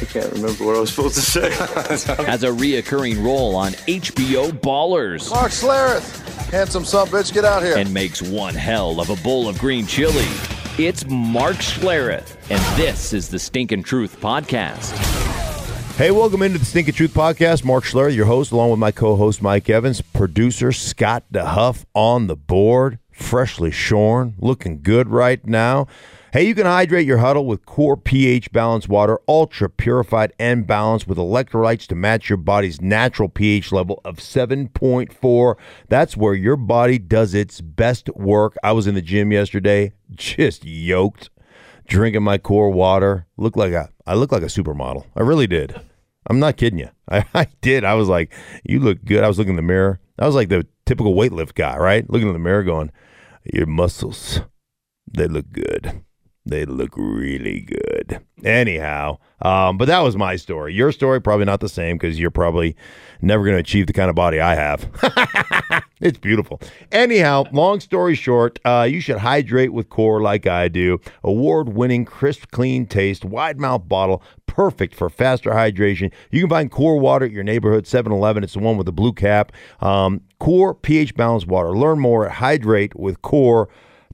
I can't remember what I was supposed to say. has a reoccurring role on HBO Ballers, Mark Schlereth, handsome son bitch, get out here. and makes one hell of a bowl of green chili. It's Mark Schlereth, and this is the Stinkin' Truth podcast. Hey, welcome into the Stinking Truth Podcast. Mark Schler, your host, along with my co-host Mike Evans, producer Scott DeHuff on the board, freshly shorn, looking good right now. Hey, you can hydrate your huddle with Core pH balanced water, ultra purified and balanced with electrolytes to match your body's natural pH level of 7.4. That's where your body does its best work. I was in the gym yesterday, just yoked drinking my core water. Look like a I look like a supermodel. I really did. I'm not kidding you. I, I did. I was like, you look good. I was looking in the mirror. I was like the typical weightlift guy, right? Looking in the mirror going, Your muscles, they look good. They look really good. Anyhow, um, but that was my story. Your story probably not the same because you're probably never going to achieve the kind of body I have. It's beautiful. Anyhow, long story short, uh, you should hydrate with Core like I do. Award winning, crisp, clean taste, wide mouth bottle, perfect for faster hydration. You can find Core water at your neighborhood 7 Eleven. It's the one with the blue cap. Um, Core pH balanced water. Learn more at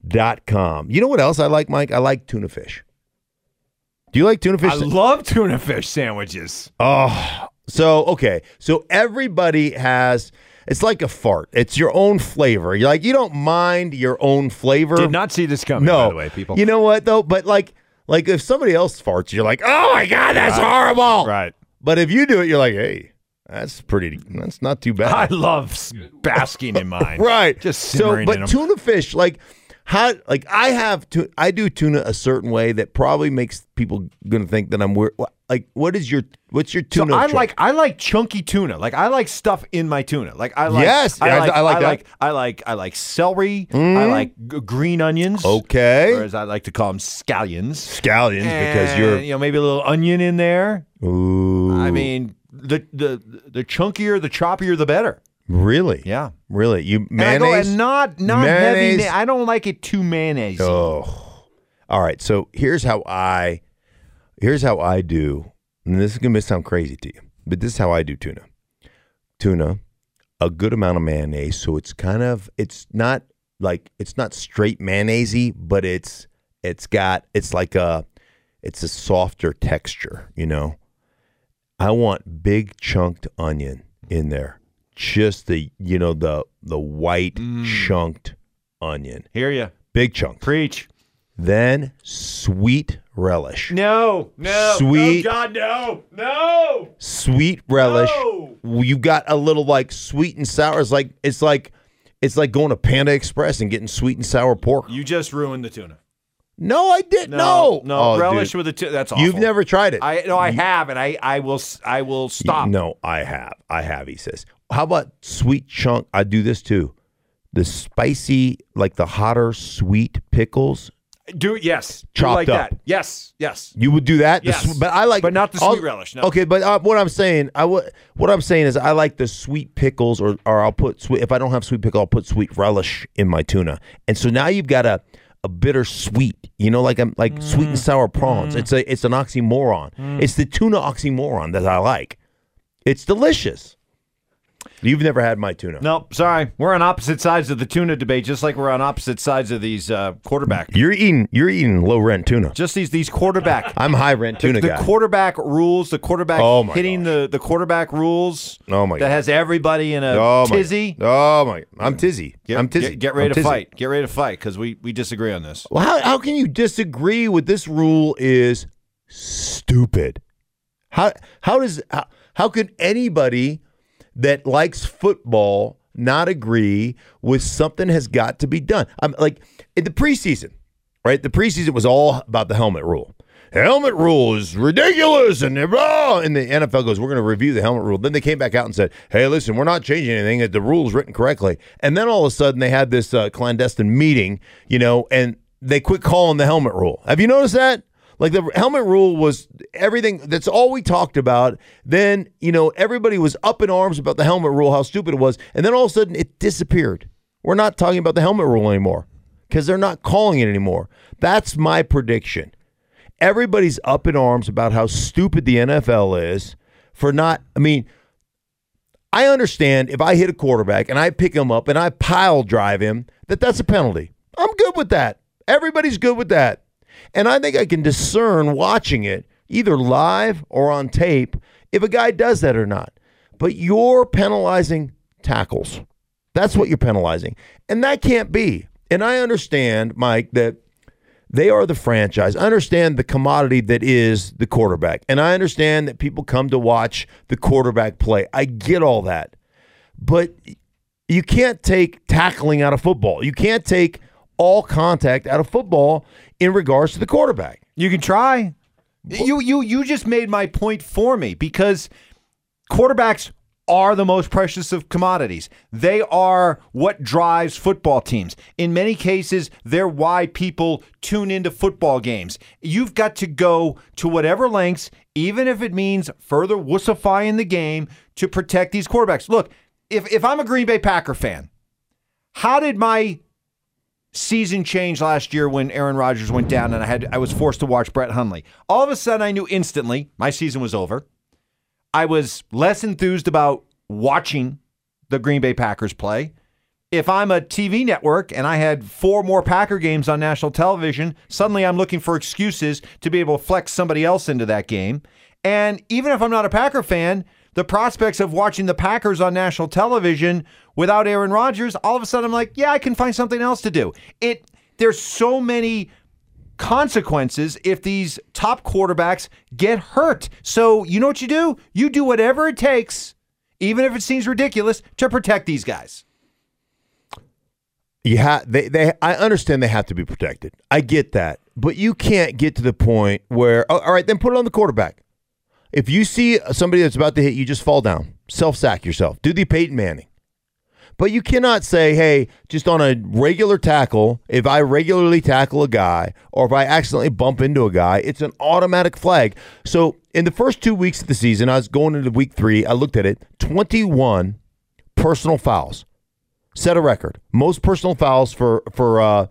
hydratewithcore.com. You know what else I like, Mike? I like tuna fish. Do you like tuna fish? I love tuna fish sandwiches. Oh, so okay. So everybody has. It's like a fart. It's your own flavor. You're like you don't mind your own flavor. Did not see this coming, no, by the way, people. You know what though? But like, like if somebody else farts, you're like, oh my god, that's horrible. Right. But if you do it, you're like, hey, that's pretty. That's not too bad. I love basking in mine. right. Just so, simmering but in 'em. tuna fish, like how, like I have to, I do tuna a certain way that probably makes people gonna think that I'm weird. Like, what is your, what's your tuna? So? I choice? like I like chunky tuna. Like I like stuff in my tuna. Like I like Yes, I I- like I like I like I like I like celery. I mm-hmm. like g- green onions. Okay. Or as I like to call them scallions. scallions because you're. you know maybe a little onion in there. Ooh, I mean the the the chunkier the choppier the better. Really? Yeah. Really? You And I go, mayonnaise? and not not heavy. Mayonnaise? ma- I don't like it too mayonnaise. Oh, all right. So here's how I, here's how I do, and this is gonna sound crazy to you, but this is how I do tuna. Tuna, a good amount of mayonnaise, so it's kind of, it's not like it's not straight mayonnaisey, but it's it's got it's like a, it's a softer texture, you know. I want big chunked onion in there, just the you know the the white mm. chunked onion, Hear you. big chunk. Preach. Then sweet relish. No, no, Sweet- No, God, no, no. Sweet relish. No. You got a little like sweet and sour. It's like it's like it's like going to Panda Express and getting sweet and sour pork. You just ruined the tuna. No, I didn't. no. no, Oh, relish dude. with the tuna. That's awful. You've never tried it. I no, I have, and I, I will, I will stop. No, I have. I have. He says. How about sweet chunk? I do this too. The spicy, like the hotter sweet pickles. Do yes, do like up. that. Yes, yes. You would do that, Yes. sw- but I like, But not the I'll- sweet relish, no. Okay, but uh, what I'm saying, I would, what I'm saying is, I like the sweet pickles, or or I'll put sweet. If I don't have sweet pickle, I'll put sweet relish in my tuna, and so now you've got a a bitter sweet, you know, like I'm like sweet Mm. and sour prawns. It's a it's an oxymoron. It's the tuna oxymoron that I like. It's delicious. You've never had my tuna. No, sorry. We're on opposite sides of the tuna debate, just like we're on opposite sides of these uh, quarterback. You're eating you're eating low rent tuna. Just these these quarterback. I'm high rent tuna the guy. The quarterback rules, the quarterback Oh my hitting the, the quarterback rules Oh my that God. has everybody in a oh my, tizzy. Oh my! I'm tizzy. Get, I'm tizzy. Get, get ready I'm to tizzy. fight. Get ready to fight because we, we disagree on this. Well, how, how can you disagree with this rule is stupid? How how does how, how could anybody that likes football not agree with something has got to be done? I'm like in the preseason, right? The preseason was all about the helmet rule. helmet rule is ridiculous, and blah. And the NFL goes, we're going to review the helmet rule. Then they came back out and said, hey, listen, we're not changing anything. The rule is written correctly. And then all of a sudden they had this uh, clandestine meeting, you know, and they quit calling the helmet rule. Have you noticed that? Like the helmet rule was everything. That's all we talked about. Then you know everybody was up in arms about the helmet rule, how stupid it was, and then all of a sudden it disappeared. We're not talking about the helmet rule anymore because they're not calling it anymore. That's my prediction. Everybody's up in arms about how stupid the NFL is for not. I mean, I understand if I hit a quarterback and I pick him up and I pile drive him, that that's a penalty. I'm good with that. Everybody's good with that. And I think I can discern watching it, either live or on tape, if a guy does that or not. But you're penalizing tackles. That's what you're penalizing. And that can't be. And I understand, Mike, that they are the franchise. I understand the commodity that is the quarterback. And I understand that people come to watch the quarterback play. I get all that. But you can't take tackling out of football. You can't take all contact out of football in regards to the quarterback. You can try. You you you just made my point for me because quarterbacks are the most precious of commodities. They are what drives football teams. In many cases, they're why people tune into football games. You've got to go to whatever lengths, even if it means further wussifying the game to protect these quarterbacks. Look, if if I'm a Green Bay Packer fan, how did my season change last year when Aaron Rodgers went down and I had I was forced to watch Brett Hundley. All of a sudden I knew instantly my season was over. I was less enthused about watching the Green Bay Packers play. If I'm a TV network and I had four more Packer games on national television, suddenly I'm looking for excuses to be able to flex somebody else into that game. And even if I'm not a Packer fan, the prospects of watching the Packers on national television without Aaron Rodgers, all of a sudden I'm like, yeah, I can find something else to do. It there's so many consequences if these top quarterbacks get hurt. So, you know what you do? You do whatever it takes, even if it seems ridiculous, to protect these guys. You they they I understand they have to be protected. I get that. But you can't get to the point where oh, all right, then put it on the quarterback. If you see somebody that's about to hit you, just fall down. Self sack yourself. Do the Peyton Manning. But you cannot say, hey, just on a regular tackle, if I regularly tackle a guy or if I accidentally bump into a guy, it's an automatic flag. So in the first two weeks of the season, I was going into week three, I looked at it 21 personal fouls. Set a record. Most personal fouls for, for, uh,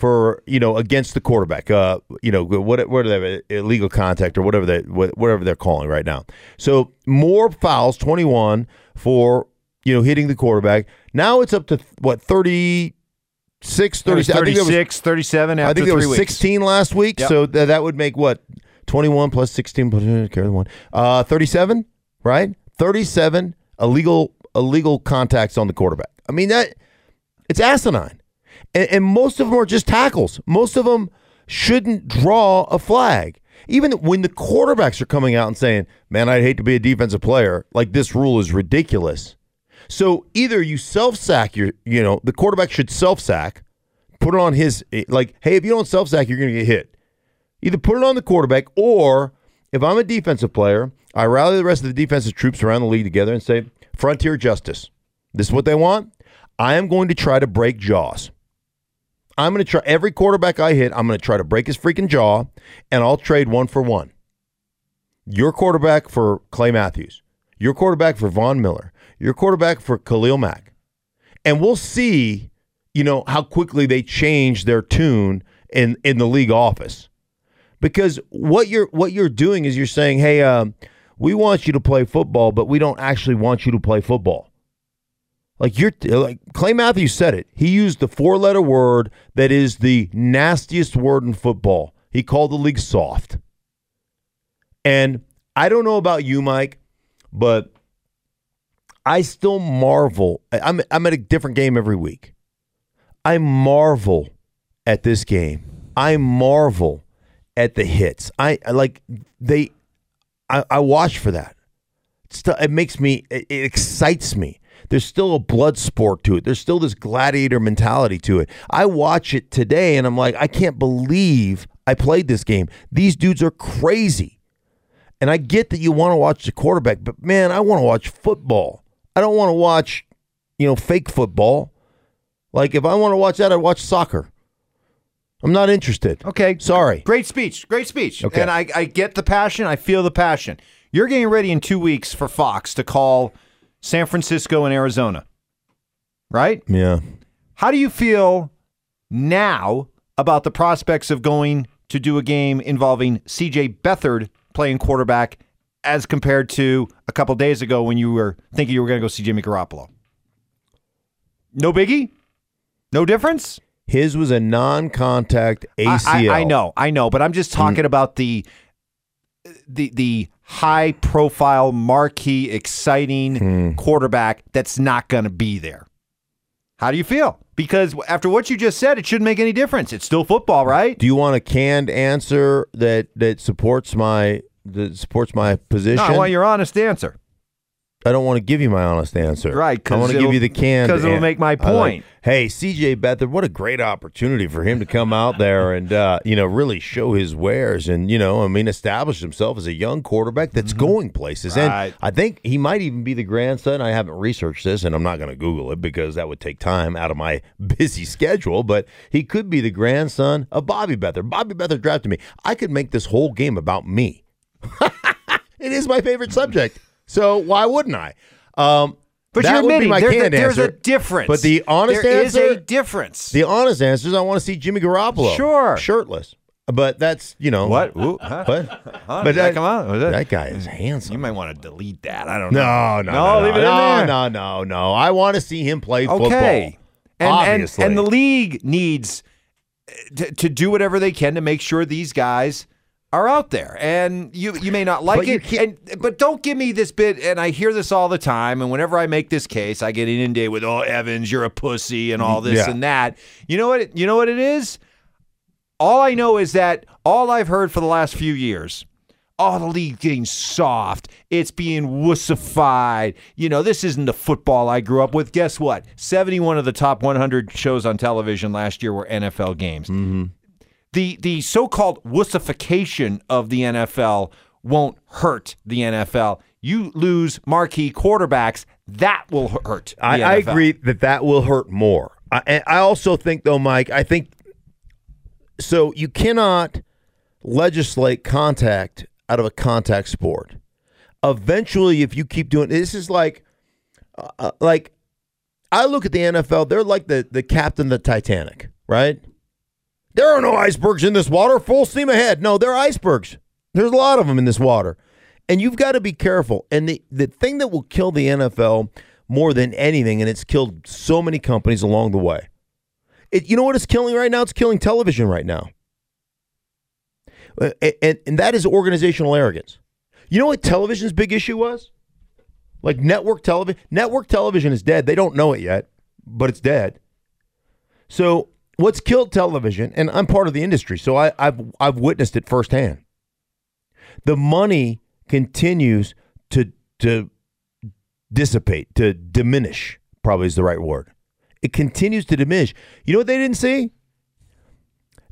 for you know against the quarterback. Uh, you know what what are they illegal contact or whatever they whatever they're calling right now. So more fouls, twenty one for you know hitting the quarterback. Now it's up to what 36, 37. 36, 37 I think there was weeks. 16 last week. Yep. So th- that would make what 21 plus 16 plus carry the one. Uh, 37, right? 37 illegal illegal contacts on the quarterback. I mean that it's asinine. And, and most of them are just tackles. Most of them shouldn't draw a flag. Even when the quarterbacks are coming out and saying, "Man, I'd hate to be a defensive player. Like this rule is ridiculous." So either you self sack your, you know, the quarterback should self sack, put it on his, eh, like, hey, if you don't self sack, you're going to get hit. Either put it on the quarterback, or if I'm a defensive player, I rally the rest of the defensive troops around the league together and say, frontier justice. This is what they want. I am going to try to break jaws. I'm going to try every quarterback I hit, I'm going to try to break his freaking jaw, and I'll trade one for one. Your quarterback for Clay Matthews, your quarterback for Von Miller, your quarterback for Khalil Mack. And we'll see, you know, how quickly they change their tune in in the league office. Because what you're what you're doing is you're saying, "Hey, um, we want you to play football, but we don't actually want you to play football." Like you're like Clay Matthews said it. He used the four-letter word that is the nastiest word in football. He called the league soft. And I don't know about you, Mike, but I still marvel. I'm I'm at a different game every week. I marvel at this game. I marvel at the hits. I, I like they. I, I watch for that. It makes me. It, it excites me. There's still a blood sport to it. There's still this gladiator mentality to it. I watch it today and I'm like, I can't believe I played this game. These dudes are crazy. And I get that you want to watch the quarterback, but man, I want to watch football. I don't want to watch, you know, fake football. Like if I want to watch that, I'd watch soccer. I'm not interested. Okay. Sorry. Great speech. Great speech. Okay. And I, I get the passion. I feel the passion. You're getting ready in two weeks for Fox to call San Francisco and Arizona, right? Yeah. How do you feel now about the prospects of going to do a game involving CJ Beathard playing quarterback as compared to a couple days ago when you were thinking you were going to go see Jimmy Garoppolo? No biggie? No difference? His was a non-contact I- ACL. I, I know, I know, but I'm just talking mm. about the the the high profile, marquee, exciting hmm. quarterback that's not going to be there. How do you feel? Because after what you just said, it shouldn't make any difference. It's still football, right? Do you want a canned answer that that supports my that supports my position? No, I want your honest answer. I don't want to give you my honest answer. Right, I want to give you the can canned 'cause it'll an- make my I like- point. hey, CJ Beathard, what a great opportunity for him to come out there and uh, you know really show his wares and you know I mean establish himself as a young quarterback that's going places. Mm-hmm. Right. And I think he might even be the grandson. I haven't researched this, and I'm not going to Google it because that would take time out of my busy schedule. But he could be the grandson of Bobby Beathard. Bobby Beathard drafted me. I could make this whole game about me. it is my favorite subject. So why wouldn't I? Um, But that you're would be admitting my there's, a, canned there's a answer. difference. But the honest There is answer, a difference. the honest answer is I want to see Jimmy Garoppolo. Sure. shirtless. But that's you know what? Ooh, huh? What? Huh? But Did that that, come out? Was that- that guy is handsome. You might want to delete that. I don't know. No, no, No, no, leave no, it in no, there. no, no, no. I want to see him play football. Okay. And, and, obviously. and the league needs uh, to, to do whatever they can to make sure these guys are out there. And you you may not like But it. And, but don't give me this bit. And I hear this all the time. And whenever I make this case, I get inundated with, "Oh, Evans, you're a pussy," and all this Yeah. and that. You know what? It, you know what it is. All I know is that all I've heard for the last few years. Oh, the league getting soft. It's being wussified. You know, this isn't the football I grew up with. Guess what? 71 of the top 100 shows on television last year were NFL games. Mm-hmm. The the so-called wussification of the NFL won't hurt the NFL. You lose marquee quarterbacks, that will hurt. I, I agree that that will hurt more. I, I also think, though, Mike, I think so. You cannot legislate contact out of a contact sport. Eventually, if you keep doing this, is like, uh, like I look at the NFL. They're like the the captain of the Titanic, right? There are no icebergs in this water. Full steam ahead. No, there are icebergs. There's a lot of them in this water. And you've got to be careful. And the, the thing that will kill the NFL more than anything, and it's killed so many companies along the way. It, you know what it's killing right now? It's killing television right now. Uh, And, and that is organizational arrogance. You know what television's big issue was? Like network television. Network television is dead. They don't know it yet, but it's dead. So what's killed television, and I'm part of the industry, so I, I've I've witnessed it firsthand. The money continues to to dissipate, to diminish. Probably is the right word. It continues to diminish. You know what they didn't see?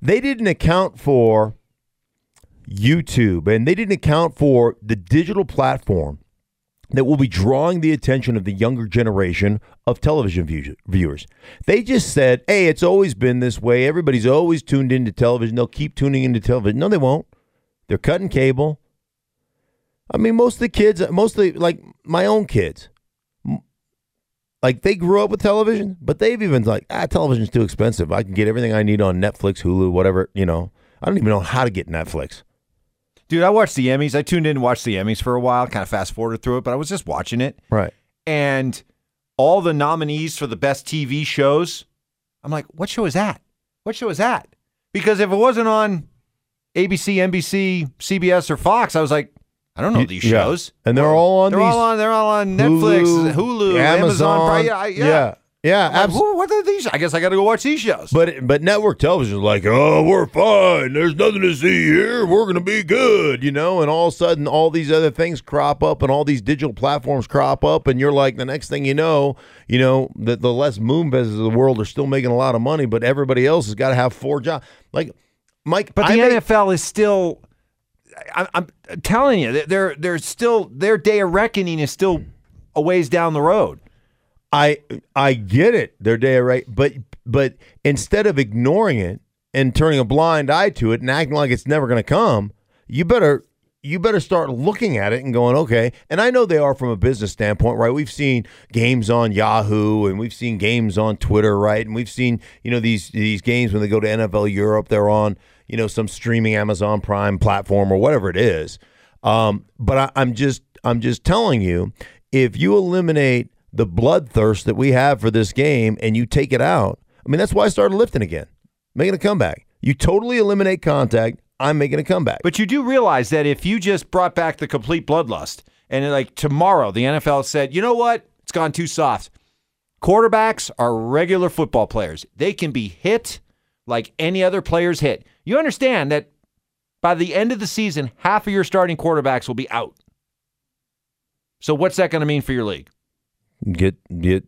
They didn't account for YouTube, and they didn't account for the digital platform that will be drawing the attention of the younger generation of television view- viewers. They just said, hey, it's always been this way. Everybody's always tuned into television. They'll keep tuning into television. No, they won't. They're cutting cable. I mean, most of the kids, mostly like my own kids, like they grew up with television, but they've even like, ah, television's too expensive. I can get everything I need on Netflix, Hulu, whatever, you know. I don't even know how to get Netflix. Dude, I watched the Emmys. I tuned in and watched the Emmys for a while, kind of fast forwarded through it, but I was just watching it. Right. And all the nominees for the best TV shows, I'm like, what show is that? What show is that? Because if it wasn't on ABC, NBC, CBS, or Fox, I was like, I don't know these Yeah. shows. And they're all on They're these all on. They're all on Netflix, Hulu, Amazon. Prime. Yeah, yeah. yeah, yeah, I'm abs- "Who- what are these? I guess I got to go watch these shows. But but network television is like, oh, we're fine. There's nothing to see here. We're gonna be good, you know. And all of a sudden, all these other things crop up, and all these digital platforms crop up, and you're like, the next thing you know, you know, the the Les Moonves of the world are still making a lot of money, but everybody else has got to have four jobs. Like Mike, But I the may- NFL is still. I, I'm telling you, they're they're still their day of reckoning is still a ways down the road. I I get it. Their day right, but but instead of ignoring it and turning a blind eye to it and acting like it's never going to come, you better you better start looking at it and going, okay. And I know they are from a business standpoint, right? We've seen games on Yahoo and we've seen games on Twitter, right? And we've seen you know these these games when they go to NFL Europe, they're on you know some streaming Amazon Prime platform or whatever it is. Um, but I, I'm just I'm just telling you, if you eliminate the bloodthirst that we have for this game and you take it out, I mean that's why I started lifting again, making a comeback. You totally eliminate contact. I'm making a comeback. But you do realize that if you just brought back the complete bloodlust and like tomorrow the NFL said, you know what, it's gone too soft. Quarterbacks are regular football players. They can be hit like any other player's hit. You understand that by the end of the season, half of your starting quarterbacks will be out. So what's that going to mean for your league? Get get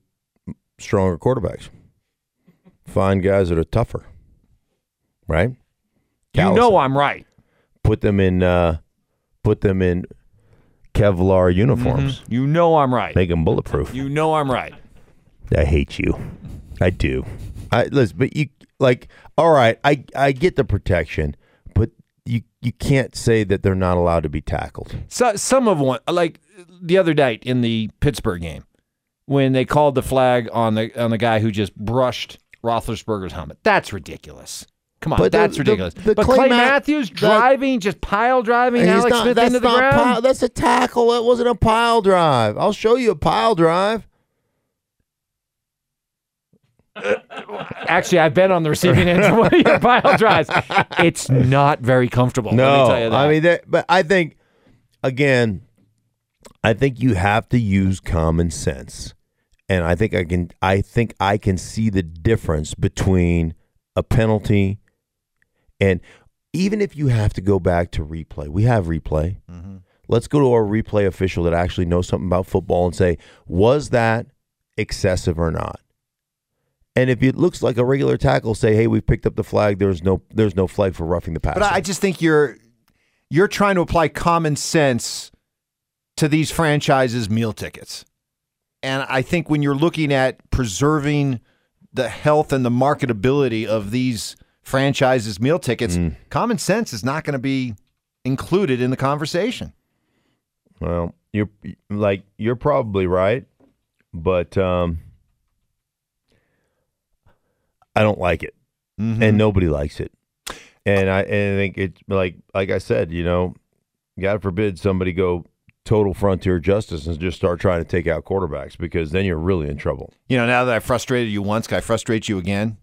stronger quarterbacks. Find guys that are tougher. Right? You know. I'm right. put them in uh put them in Kevlar uniforms. You know I'm right. Make them bulletproof. You know I'm right. I hate you. I do. I listen, but you like all right, I I get the protection, but you you can't say that they're not allowed to be tackled. So, some of one, like the other night in the Pittsburgh game, when they called the flag on the on the guy who just brushed Roethlisberger's helmet. That's ridiculous. Come on, But that's the- ridiculous. the but Clay Clay, Matthews that- driving, just pile driving Alex not- Smith that's into the ground. pi- that's a tackle. It wasn't a pile drive. I'll show you a pile drive. Actually, I've been on the receiving end of one of your pile drives. It's not very comfortable. let No, me tell you that. I mean, that, but I think again, I think you have to use common sense, and I think I can. I think I can see the difference between a penalty and even if you have to go back to replay. We have replay. Mm-hmm. Let's go to our replay official that actually knows something about football and say, was that excessive or not? And if it looks like a regular tackle, say, "Hey, we've picked up the flag. There's no, there's no flag for roughing the passer." But I just think you're you're trying to apply common sense to these franchises' meal tickets. And I think when you're looking at preserving the health and the marketability of these franchises' meal tickets, common sense is not going to be included in the conversation. Well, you're like you're probably right, but um, I don't like it, and nobody likes it. And I and I think it's like like I said, you know, God forbid somebody go total frontier justice and just start trying to take out quarterbacks because then you're really in trouble. You know, now that I frustrated you once, can I frustrate you again?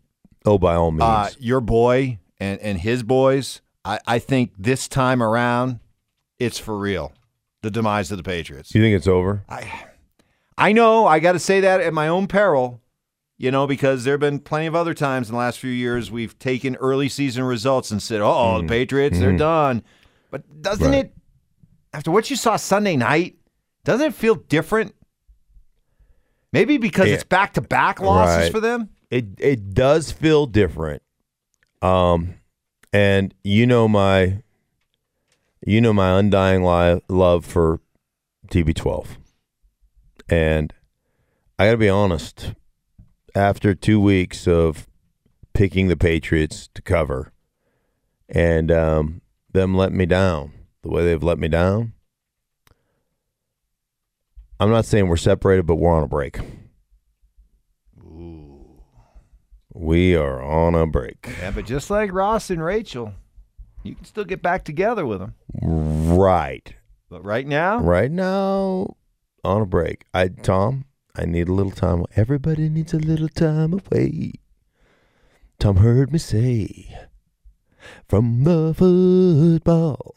Oh, by all means. Uh, your boy and, and his boys, I, I think this time around, it's for real. The demise of the Patriots. you think it's over? I I know I got to say that at my own peril, you know, because there have been plenty of other times in the last few years we've taken early season results and said, oh, the Patriots, they're done. But doesn't Mm. Right. it, after what you saw Sunday night, doesn't it feel different? Maybe because Yeah. it's back to back losses Right. for them? it it does feel different. Um, and you know my, you know my undying li- love for TB12, and I got to be honest. After two weeks of picking the Patriots to cover, and um, them letting me down the way they've let me down, I'm not saying we're separated, but we're on a break. Ooh. We are on a break. Yeah, but just like Ross and Rachel, you can still get back together with them. Right. But right now, Right now, on a break. I Tom, I need a little time. Everybody needs a little time away. Tom heard me say from the football.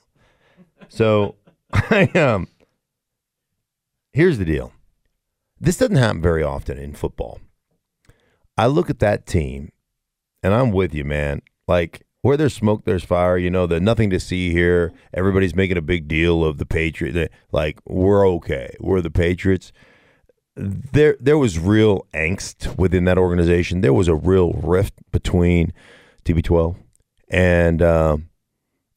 So I um here's the deal. This doesn't happen very often in football. I look at that team and I'm with you, man. Like where there's smoke, there's fire. You know, there's nothing to see here. Everybody's making a big deal of the Patriots. Like we're okay. We're the Patriots. There, there was real angst within that organization. There was a real rift between TB12 and um,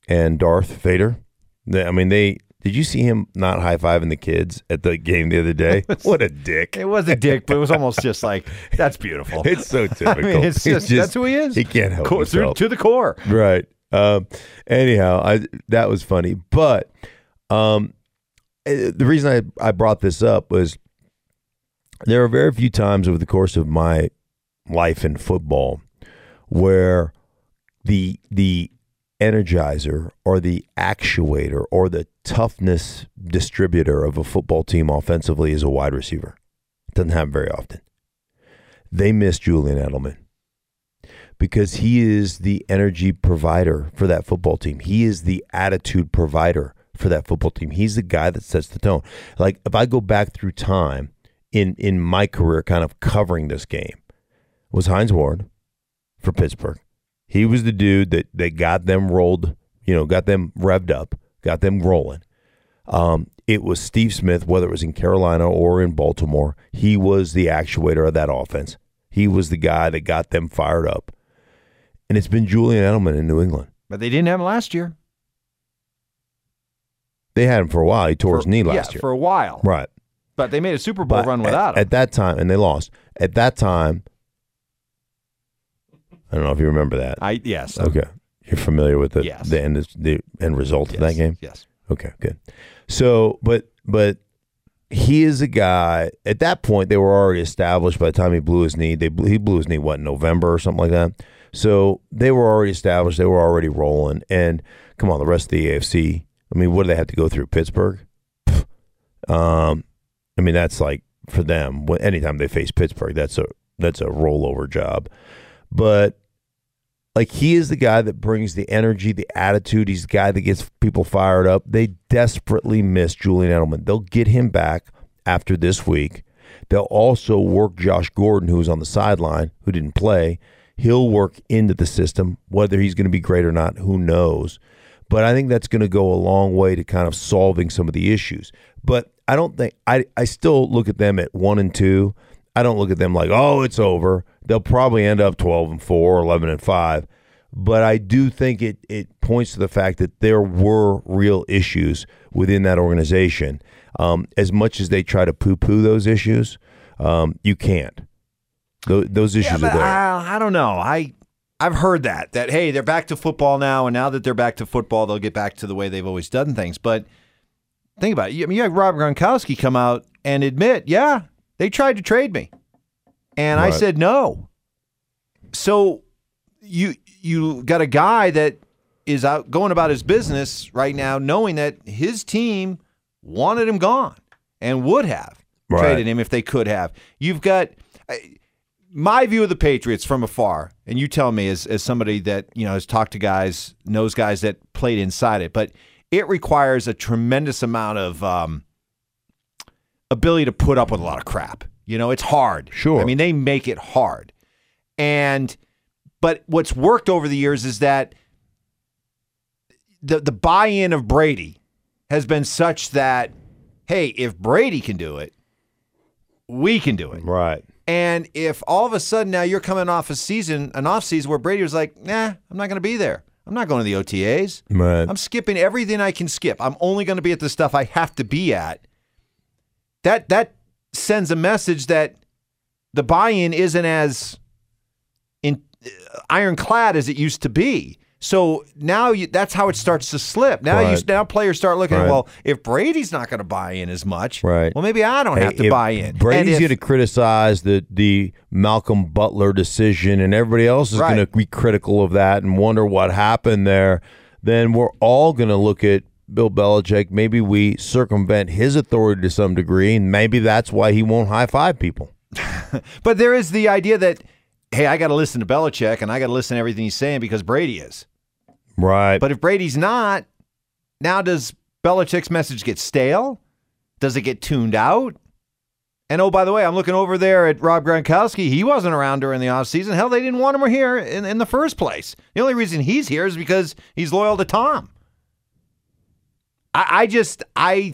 and Darth Vader. They- I mean, they did you see him not high fiving the kids at the game the other day? what a dick! It was a dick, but it was almost just like that's beautiful. It's so typical. I mean, it's He's just, that's who he is. He can't help Core- through- to the core. right. Um, anyhow, I that was funny, but um, eh, the reason I I brought this up was there are very few times over the course of my life in football where the the energizer or the actuator or the toughness distributor of a football team offensively is a wide receiver. It doesn't happen very often. They miss Julian Edelman because he is the energy provider for that football team. He is the attitude provider for that football team. He's the guy that sets the tone. Like if I go back through time in in my career kind of covering this game was Hines Ward for Pittsburgh. He was the dude that that got them rolled, you know, got them revved up, got them rolling. Um, it was Steve Smith, whether it was in Carolina or in Baltimore. He was the actuator of that offense. He was the guy that got them fired up. And it's been Julian Edelman in New England. But they didn't have him last year. They had him for a while. He tore his knee last yeah, year. for a while. right. But they made a Super Bowl But run at- without him. At that time, and they lost. At that time, I don't know if you remember that. I yes. okay. You're familiar with the, Yes. the end the end result yes, of that game? Yes. Okay, good. So, but but he is a guy. At that point, they were already established. By the time he blew his knee, they blew, he blew his knee what in November or something like that. So they were already established. They were already rolling. And come on, the rest of the AFC. I mean, what do they have to go through? Pittsburgh. Um, I mean, that's like for them. Anytime they face Pittsburgh, that's a that's a rollover job. But like he is the guy that brings the energy, the attitude. He's the guy that gets people fired up. They desperately miss Julian Edelman. They'll get him back after this week. They'll also work Josh Gordon, who's on the sideline, who didn't play. He'll work into the system. Whether he's going to be great or not, who knows? But I think that's going to go a long way to kind of solving some of the issues. But I don't think I I still look at them at one and two. I don't look at them like, oh, it's over. They'll probably end up 12 and 4 or 11 and 5. But I do think it, it points to the fact that there were real issues within that organization. Um, as much as they try to poo poo those issues, um, you can't. Those, those issues Yeah, are there. I, I don't know. I I've heard that that hey, they're back to football now, and now that they're back to football, they'll get back to the way they've always done things. But think about it. I mean, you had Rob Gronkowski come out and admit, yeah, they tried to trade me, and I said no. So you you got a guy that is out going about his business right now, knowing that his team wanted him gone and would have Right. traded him if they could have. You've got my view of the Patriots from afar, and you tell me as as somebody that you know has talked to guys, knows guys that played inside it, but it requires a tremendous amount of um, ability to put up with a lot of crap. You know, it's hard. Sure. I mean, they make it hard, and but what's worked over the years is that the the buy-in of Brady has been such that hey, if Brady can do it, we can do it. right. And if all of a sudden now you're coming off a season, an off season where Brady was like, nah, I'm not going to be there. I'm not going to the OTAs. Right. I'm skipping everything I can skip. I'm only going to be at the stuff I have to be at. That that sends a message that the buy-in isn't as in uh, ironclad as it used to be. So now you, that's how it starts to slip. Now you now players start looking Right. at well, if Brady's not going to buy in as much, Right. Well, maybe I don't have to buy in. Brady's going to criticize the the Malcolm Butler decision, and everybody else is Right. going to be critical of that and wonder what happened there. Then we're all going to look at Bill Belichick. Maybe we circumvent his authority to some degree, and maybe that's why he won't high five people. But there is the idea that, hey, I got to listen to Belichick and I got to listen to everything he's saying because Brady is. Right. But if Brady's not, now does Belichick's message get stale? Does it get tuned out? And oh, by the way, I'm looking over there at Rob Gronkowski. He wasn't around during the offseason. Hell, they didn't want him here in, in the first place. The only reason he's here is because he's loyal to Tom. I, I just I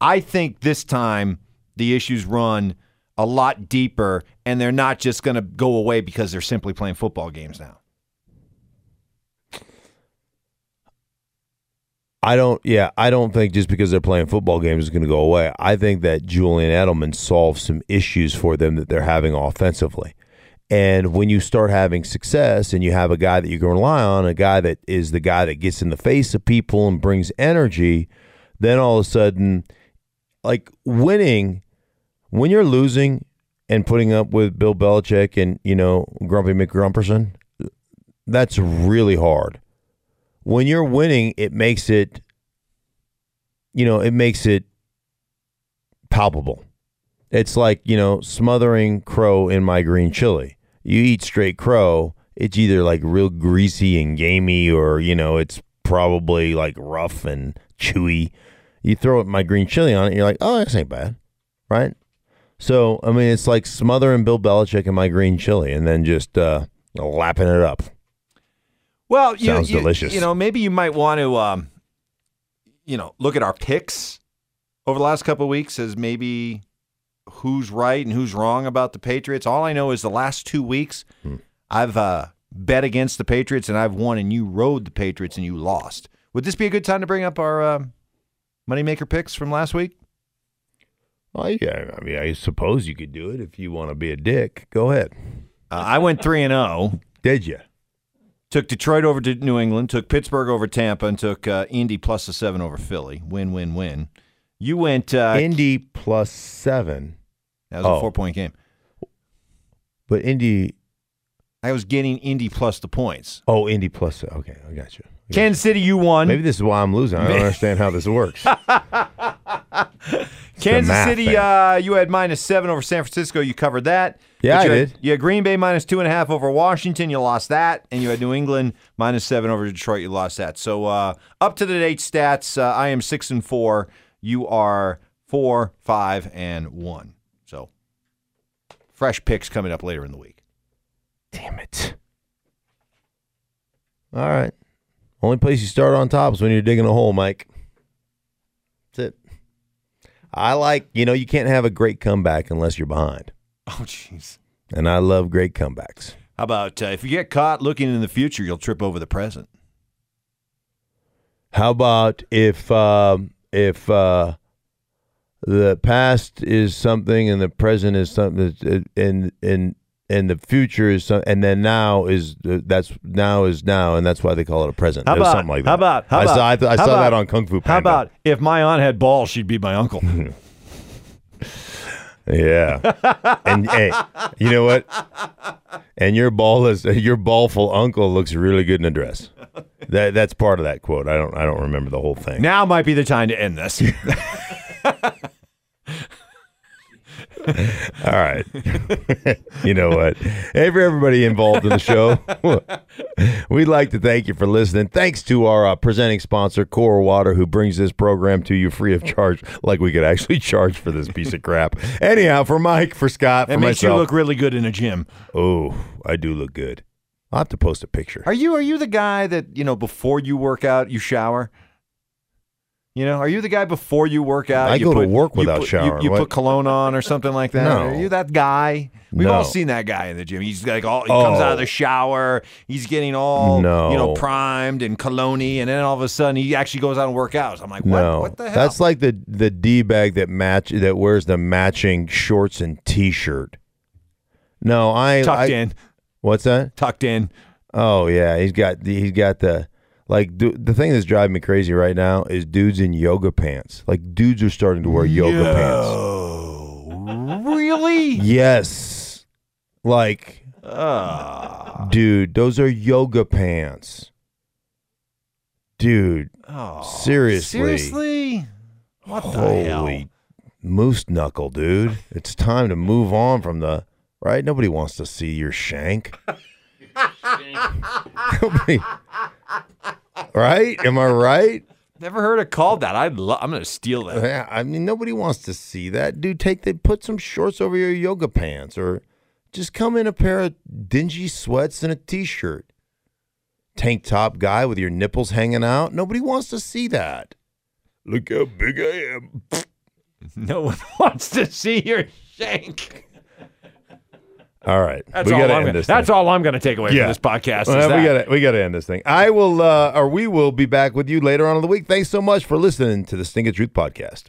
I think this time the issues run a lot deeper, and they're not just going to go away because they're simply playing football games now. I don't. Yeah, I don't think just because they're playing football games is going to go away. I think that Julian Edelman solves some issues for them that they're having offensively. And when you start having success, and you have a guy that you can rely on, a guy that is the guy that gets in the face of people and brings energy, then all of a sudden, like winning, when you're losing and putting up with Bill Belichick and you know Grumpy McGrumperson, that's really hard when you're winning, it makes it, you know, it makes it palpable. It's like, you know, smothering crow in my green chili. You eat straight crow, it's either like real greasy and gamey or, you know, it's probably like rough and chewy. You throw my green chili on it, you're like, oh, this ain't bad. Right? So, I mean, it's like smothering Bill Belichick in my green chili and then just uh, lapping it up. Well, you, Sounds you- delicious. You know, maybe you might want to, um, you know, look at our picks over the last couple of weeks as maybe who's right and who's wrong about the Patriots. All I know is the last two weeks, Hmm. I've uh, bet against the Patriots and I've won, and you rode the Patriots and you lost. Would this be a good time to bring up our uh, moneymaker picks from last week? Oh yeah, I mean, I suppose you could do it if you want to be a dick. Go ahead. Uh, I went three and zero. Did you? Took Detroit over to New England. Took Pittsburgh over Tampa, and took uh, Indy plus the seven over Philly. Win, win, win. You went. Uh, Indy plus seven, that was a oh. four point game. but Indy. I was getting Indy plus the points. Oh, Indy plus. Okay, I got you. I got Kansas City, you won. Maybe this is why I'm losing. I don't understand how this works. Kansas City, uh, you had minus seven over San Francisco. You covered that. Yeah, But you I had- did. You had Green Bay minus two and a half over Washington. You lost that. And you had New England minus seven over Detroit. You lost that. So uh, up to the date stats, uh, I am six and four. You are four, five, and one. So fresh picks coming up later in the week. Damn it. All right. Only place you start on top is when you're digging a hole, Mike. That's it. I like, you know, you can't have a great comeback unless you're behind. Oh, jeez. And I love great comebacks. How about uh, if you get caught looking in the future, you'll trip over the present? How about if um, if uh, the past is something and the present is something and and and the future is some, and then now is uh, that's now is now and that's why they call it a present. How about something like that? How about? How I about, saw I, th- I saw that on Kung Fu Panda. How about if my aunt had balls, she'd be my uncle? Yeah. and hey, you know what? And your ball is your ballful uncle looks really good in a dress. That that's part of that quote. I don't I don't remember the whole thing. now might be the time to end this. All right. you know what? Hey, for everybody involved in the show, we'd like to thank you for listening. Thanks to our uh, presenting sponsor, Core Water, who brings this program to you free of charge, like we could actually charge for this piece of crap. Anyhow, for Mike, for Scott, for It makes myself. you look really good in a gym. oh, I do look good. I'll have to post a picture. Are you are you the guy that you know before you work out you shower? You know, are you the guy before you work out? I you go to put- work you without put- showering. You, you put cologne on or something like that. No. Are you that guy? We've No. all seen that guy in the gym. He's like all he comes out of Oh. the shower. He's getting all no. you know primed and cologne and then all of a sudden he actually goes out and work out. I'm like, what? No, What the hell? that's like the the d bag that match that wears the matching shorts and t shirt. No, I tucked I- in, What's that? tucked in. Oh yeah, he's got the, he's got the like du- the thing that's driving me crazy right now is dudes in yoga pants. Like dudes are starting to wear yoga pants. Oh, really? Yes, like Ah. dude, those are yoga pants. Dude, Oh, Seriously. Seriously? What the hell? holy moose knuckle, dude! It's time to move on from the right. Nobody wants to see your shank. Nobody, right? Am I right? Never heard it called that. I'd lo- I'm going to steal that. Yeah, I mean nobody wants to see that, dude. Take the put some shorts over your yoga pants, or just come in a pair of dingy sweats and a t-shirt. Tank top guy with your nipples hanging out. Nobody wants to see that. Look how big I am. No one wants to see your shank. All right, That's we all. I'm end gonna, this. that's thing. all I'm going to take away from this podcast. Well, we gotta we gotta end this thing. I will, uh, or we will be back with you later on in the week. Thanks so much for listening to the Stinkin' Truth podcast.